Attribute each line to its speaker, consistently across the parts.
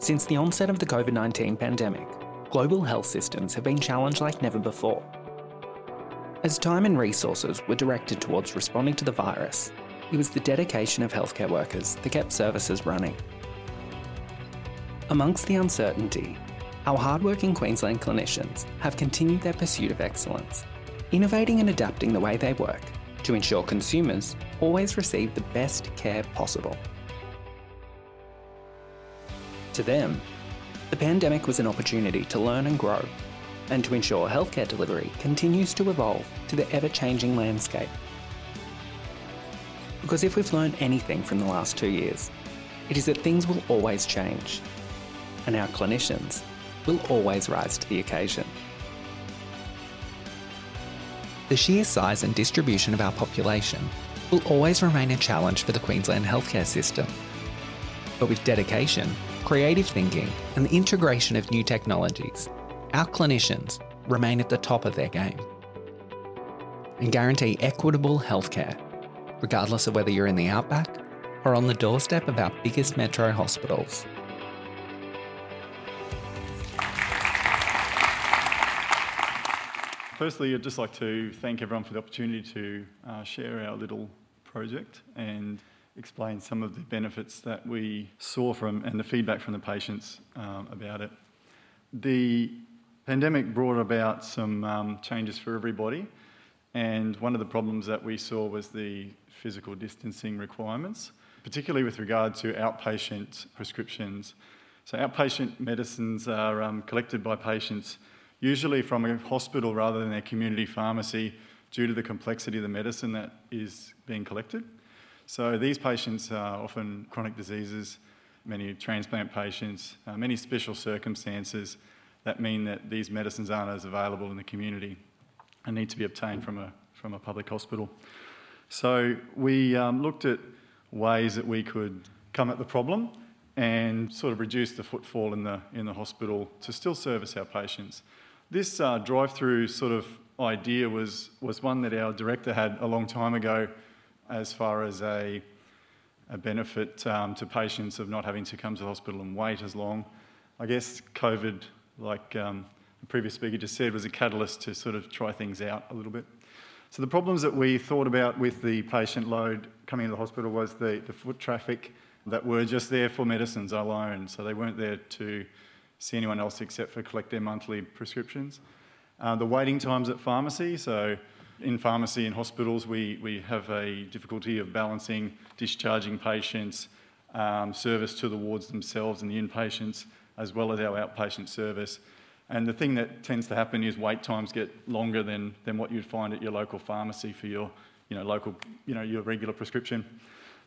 Speaker 1: Since the onset of the COVID 19 pandemic, global health systems have been challenged like never before. As time and resources were directed towards responding to the virus, it was the dedication of healthcare workers that kept services running. Amongst the uncertainty, our hardworking Queensland clinicians have continued their pursuit of excellence, innovating and adapting the way they work to ensure consumers always receive the best care possible. To them, the pandemic was an opportunity to learn and grow, and to ensure healthcare delivery continues to evolve to the ever changing landscape. Because if we've learned anything from the last two years, it is that things will always change, and our clinicians will always rise to the occasion. The sheer size and distribution of our population will always remain a challenge for the Queensland healthcare system. But with dedication, creative thinking, and the integration of new technologies, our clinicians remain at the top of their game and guarantee equitable healthcare, regardless of whether you're in the outback or on the doorstep of our biggest metro hospitals.
Speaker 2: Firstly, I'd just like to thank everyone for the opportunity to uh, share our little project and explain some of the benefits that we saw from and the feedback from the patients um, about it. The pandemic brought about some um, changes for everybody, and one of the problems that we saw was the physical distancing requirements, particularly with regard to outpatient prescriptions. So, outpatient medicines are um, collected by patients usually from a hospital rather than their community pharmacy due to the complexity of the medicine that is being collected. So these patients are often chronic diseases, many transplant patients, uh, many special circumstances that mean that these medicines aren't as available in the community and need to be obtained from a, from a public hospital. So we um, looked at ways that we could come at the problem and sort of reduce the footfall in the, in the hospital to still service our patients. This uh, drive through sort of idea was, was one that our director had a long time ago as far as a, a benefit um, to patients of not having to come to the hospital and wait as long. I guess COVID, like um, the previous speaker just said, was a catalyst to sort of try things out a little bit. So the problems that we thought about with the patient load coming into the hospital was the, the foot traffic that were just there for medicines alone. So they weren't there to see anyone else except for collect their monthly prescriptions. Uh, the waiting times at pharmacy, so in pharmacy and hospitals, we, we have a difficulty of balancing discharging patients, um, service to the wards themselves and the inpatients, as well as our outpatient service. And the thing that tends to happen is wait times get longer than, than what you'd find at your local pharmacy for your you know, local, you know, your regular prescription.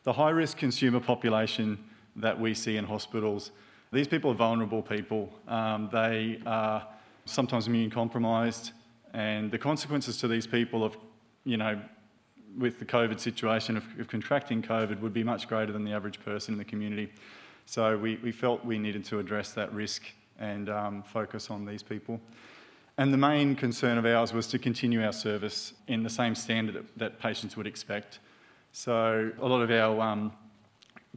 Speaker 2: The high risk consumer population that we see in hospitals these people are vulnerable people. Um, they are sometimes immune compromised, and the consequences to these people of, you know, with the COVID situation of, of, contracting COVID would be much greater than the average person in the community. So we, we felt we needed to address that risk and um, focus on these people. And the main concern of ours was to continue our service in the same standard that, that patients would expect. So a lot of our um,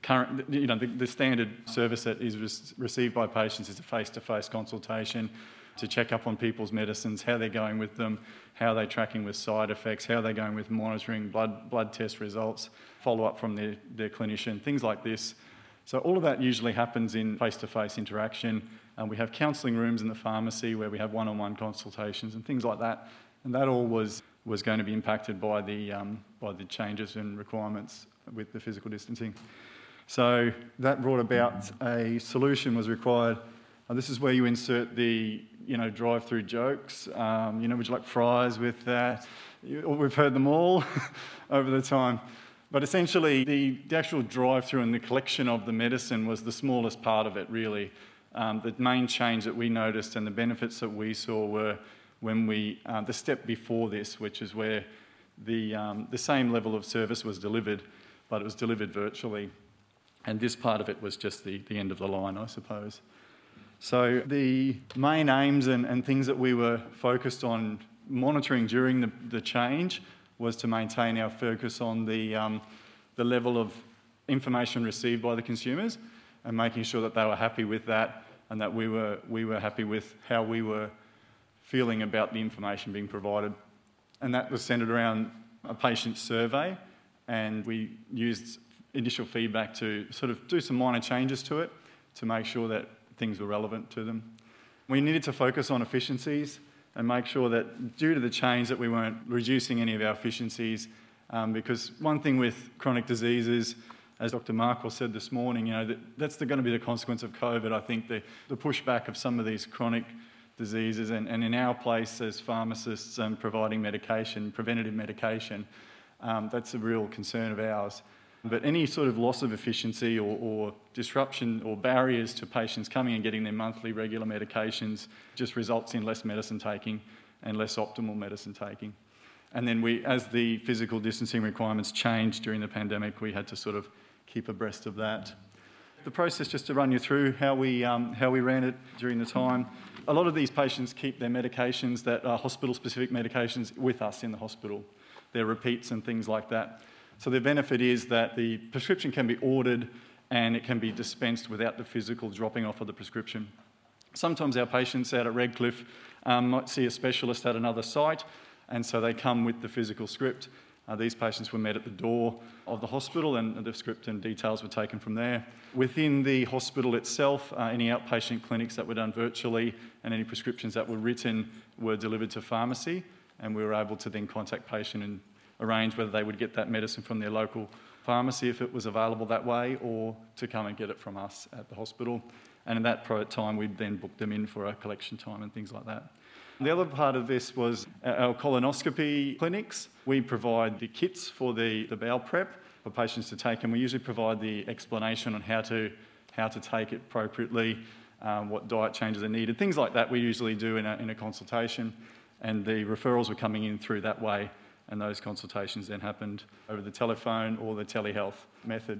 Speaker 2: current, you know, the, the standard service that is received by patients is a face-to-face consultation to check up on people's medicines, how they're going with them, how they're tracking with side effects, how they're going with monitoring blood, blood test results, follow up from their, their clinician, things like this. So all of that usually happens in face-to-face interaction. And we have counselling rooms in the pharmacy where we have one-on-one consultations and things like that. And that all was, was going to be impacted by the, um, by the changes and requirements with the physical distancing. So that brought about a solution was required. And this is where you insert the, you know, drive-through jokes. Um, you know, would you like fries with that? We've heard them all over the time. But essentially, the, the actual drive-through and the collection of the medicine was the smallest part of it, really. Um, the main change that we noticed and the benefits that we saw were when we, uh, the step before this, which is where the, um, the same level of service was delivered, but it was delivered virtually. And this part of it was just the, the end of the line, I suppose. So, the main aims and, and things that we were focused on monitoring during the, the change was to maintain our focus on the, um, the level of information received by the consumers and making sure that they were happy with that and that we were, we were happy with how we were feeling about the information being provided. And that was centred around a patient survey, and we used initial feedback to sort of do some minor changes to it to make sure that things were relevant to them. We needed to focus on efficiencies and make sure that due to the change that we weren't reducing any of our efficiencies um, because one thing with chronic diseases as Dr. Markwell said this morning, you know, that, that's going to be the consequence of COVID. I think the, the pushback of some of these chronic diseases and, and in our place as pharmacists um, providing medication, preventative medication, um, that's a real concern of ours. But any sort of loss of efficiency or, or, disruption or barriers to patients coming and getting their monthly regular medications just results in less medicine taking and less optimal medicine taking. And then we, as the physical distancing requirements changed during the pandemic, we had to sort of keep abreast of that. The process, just to run you through how we, um, how we ran it during the time, a lot of these patients keep their medications that are hospital-specific medications with us in the hospital. Their repeats and things like that. So the benefit is that the prescription can be ordered and it can be dispensed without the physical dropping off of the prescription. Sometimes our patients out at Redcliffe um, might see a specialist at another site and so they come with the physical script. Uh, these patients were met at the door of the hospital, and the script and details were taken from there. Within the hospital itself, uh, any outpatient clinics that were done virtually and any prescriptions that were written were delivered to pharmacy, and we were able to then contact patient and arrange whether they would get that medicine from their local pharmacy if it was available that way, or to come and get it from us at the hospital. And at that time, we'd then book them in for a collection time and things like that. The other part of this was our colonoscopy clinics. We provide the kits for the, the bowel prep for patients to take, and we usually provide the explanation on how to, how to take it appropriately, um, what diet changes are needed, things like that we usually do in a, in a consultation. And the referrals were coming in through that way, and those consultations then happened over the telephone or the telehealth method.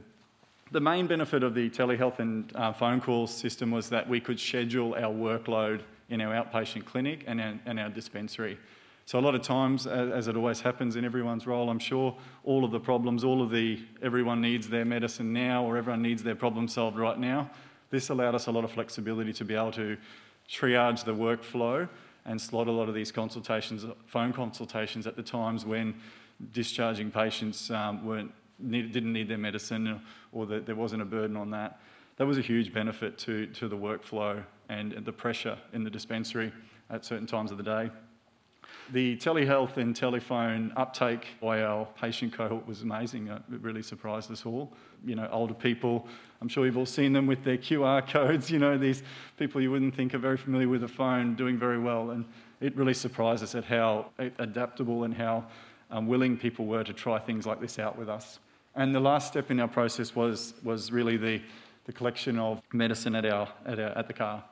Speaker 2: The main benefit of the telehealth and uh, phone call system was that we could schedule our workload in our outpatient clinic and our, and our dispensary. So a lot of times, as it always happens in everyone's role, I'm sure all of the problems, all of the everyone needs their medicine now or everyone needs their problem solved right now. This allowed us a lot of flexibility to be able to triage the workflow and slot a lot of these consultations, phone consultations at the times when discharging patients um, weren't need, didn't need their medicine or that there wasn't a burden on that. That was a huge benefit to, to the workflow and, and the pressure in the dispensary at certain times of the day. The telehealth and telephone uptake by our patient cohort was amazing. It really surprised us all. You know, older people, I'm sure you've all seen them with their QR codes. You know, these people you wouldn't think are very familiar with a phone doing very well. And it really surprised us at how adaptable and how um, willing people were to try things like this out with us. And the last step in our process was, was really the, the collection of medicine at, our, at, our, at the car.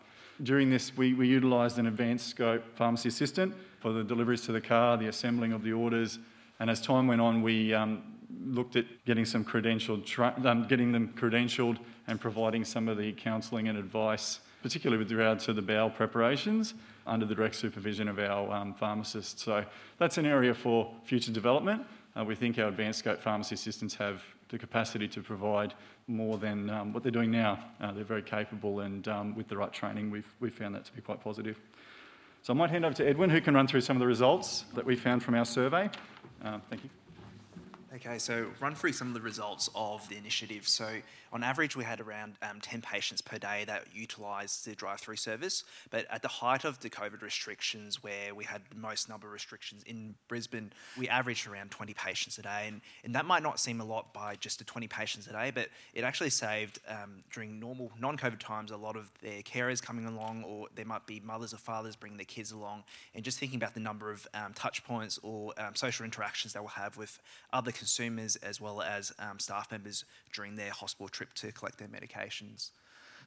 Speaker 2: During this, we, we utilised an advanced scope pharmacy assistant for the deliveries to the car, the assembling of the orders, and as time went on, we um, looked at getting some credentialed, tra- um, getting them credentialed and providing some of the counselling and advice, particularly with regard to the bowel preparations, under the direct supervision of our um, pharmacists. So that's an area for future development. Uh, we think our advanced scope pharmacy assistants have the capacity to provide more than um, what they're doing now. Uh, they're very capable, and um, with the right training, we've, we've found that to be quite positive. So I might hand over to Edwin, who can run through some of the results that we found from our survey. Uh, thank you.
Speaker 3: Okay, so run through some of the results of the initiative. So, on average, we had around um, 10 patients per day that utilised the drive through service. But at the height of the COVID restrictions, where we had the most number of restrictions in Brisbane, we averaged around 20 patients a day. And, and that might not seem a lot by just the 20 patients a day, but it actually saved um, during normal non COVID times a lot of their carers coming along, or there might be mothers or fathers bringing their kids along. And just thinking about the number of um, touch points or um, social interactions they will have with other consumers as well as um, staff members during their hospital trip to collect their medications.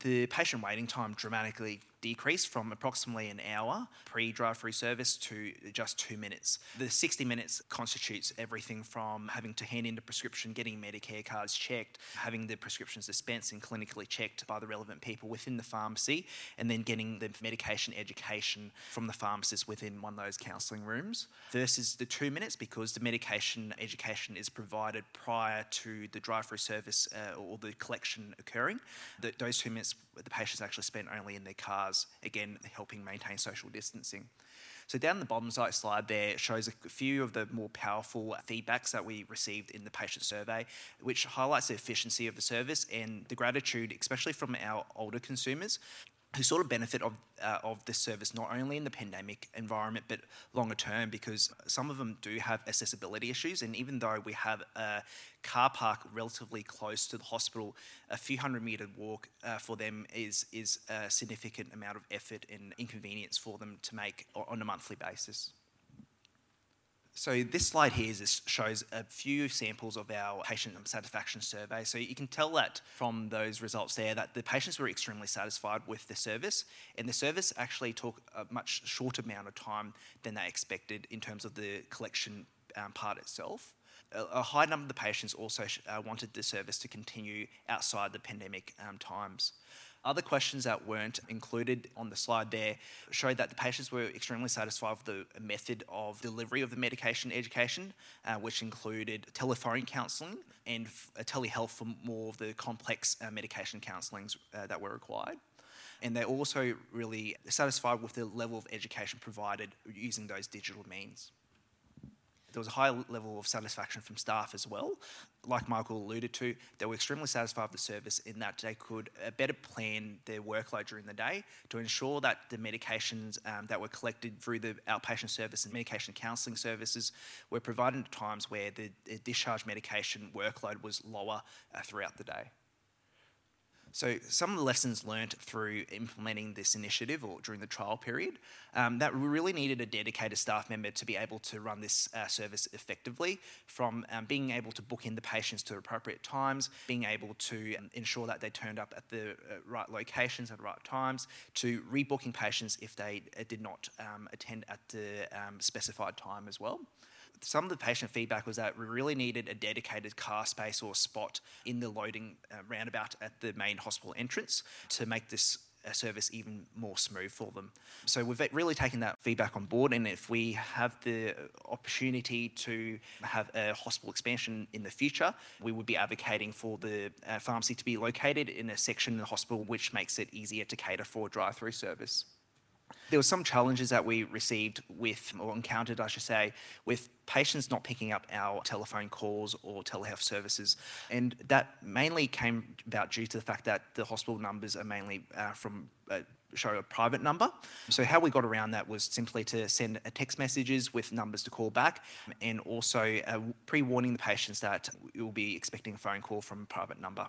Speaker 3: The patient waiting time dramatically decreased from approximately an hour pre drive through service to just two minutes. The 60 minutes constitutes everything from having to hand in the prescription, getting Medicare cards checked, having the prescriptions dispensed and clinically checked by the relevant people within the pharmacy, and then getting the medication education from the pharmacist within one of those counselling rooms. Versus the two minutes because the medication education is provided prior to the drive through service uh, or the collection occurring. The, those two minutes the patients actually spent only in their again, helping maintain social distancing. So down the bottom side slide there shows a few of the more powerful feedbacks that we received in the patient survey, which highlights the efficiency of the service and the gratitude, especially from our older consumers, who sort of benefit of uh, of this service not only in the pandemic environment but longer term because some of them do have accessibility issues. And even though we have a car park relatively close to the hospital a few hundred meter walk uh, for them is is a significant amount of effort and inconvenience for them to make on a monthly basis so this slide here shows a few samples of our patient satisfaction survey. So you can tell that from those results there that the patients were extremely satisfied with the service, and the service actually took a much shorter amount of time than they expected in terms of the collection um, part itself. A, a, high number of the patients also uh, wanted the service to continue outside the pandemic um, times. Other questions that weren't included on the slide there showed that the patients were extremely satisfied with the method of delivery of the medication education, uh, which included telephone counselling and telehealth for more of the complex uh, medication counsellings uh, that were required. And they're also really satisfied with the level of education provided using those digital means there was a high level of satisfaction from staff as well. Like Michael alluded to, they were extremely satisfied with the service in that they could uh, better plan their workload during the day to ensure that the medications um, that were collected through the outpatient service and medication counselling services were provided at times where the, discharge medication workload was lower uh, throughout the day. So, some of the lessons learned through implementing this initiative or during the trial period, um, that we really needed a dedicated staff member to be able to run this uh, service effectively, from um, being able to book in the patients to appropriate times, being able to um, ensure that they turned up at the uh, right locations at the right times, to rebooking patients if they uh, did not um, attend at the um, specified time as well some of the patient feedback was that we really needed a dedicated car space or spot in the loading uh, roundabout at the main hospital entrance to make this uh, service even more smooth for them. So we've really taken that feedback on board, and if we have the opportunity to have a hospital expansion in the future, we would be advocating for the uh, pharmacy to be located in a section in the hospital which makes it easier to cater for drive-through service. There were some challenges that we received with, or encountered, I should say, with patients not picking up our telephone calls or telehealth services. And that mainly came about due to the fact that the hospital numbers are mainly uh, from uh, show a private number. So how we got around that was simply to send text messages with numbers to call back and also uh, pre-warning the patients that you'll be expecting a phone call from a private number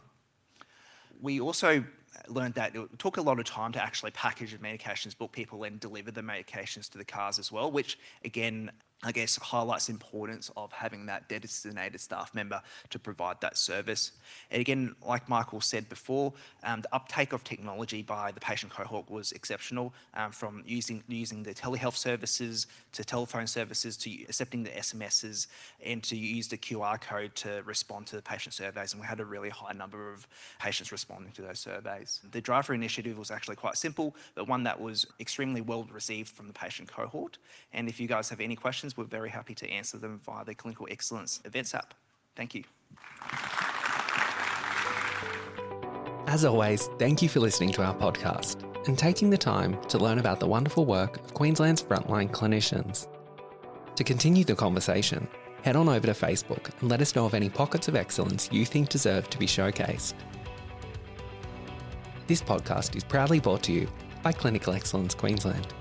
Speaker 3: we also learned that it took a lot of time to actually package the medications, book people, and deliver the medications to the cars as well, which again I guess, highlights the importance of having that designated staff member to provide that service. And again, like Michael said before, um, the uptake of technology by the patient cohort was exceptional, um, from using using the telehealth services to telephone services to accepting the SMSs and to use the QR code to respond to the patient surveys. And we had a really high number of patients responding to those surveys. The driver initiative was actually quite simple, but one that was extremely well received from the patient cohort. And if you guys have any questions, questions, we're very happy to answer them via the Clinical Excellence Events app. Thank you.
Speaker 1: As always, thank you for listening to our podcast and taking the time to learn about the wonderful work of Queensland's frontline clinicians. To continue the conversation, head on over to Facebook and let us know of any pockets of excellence you think deserve to be showcased. This podcast is proudly brought to you by Clinical Excellence Queensland.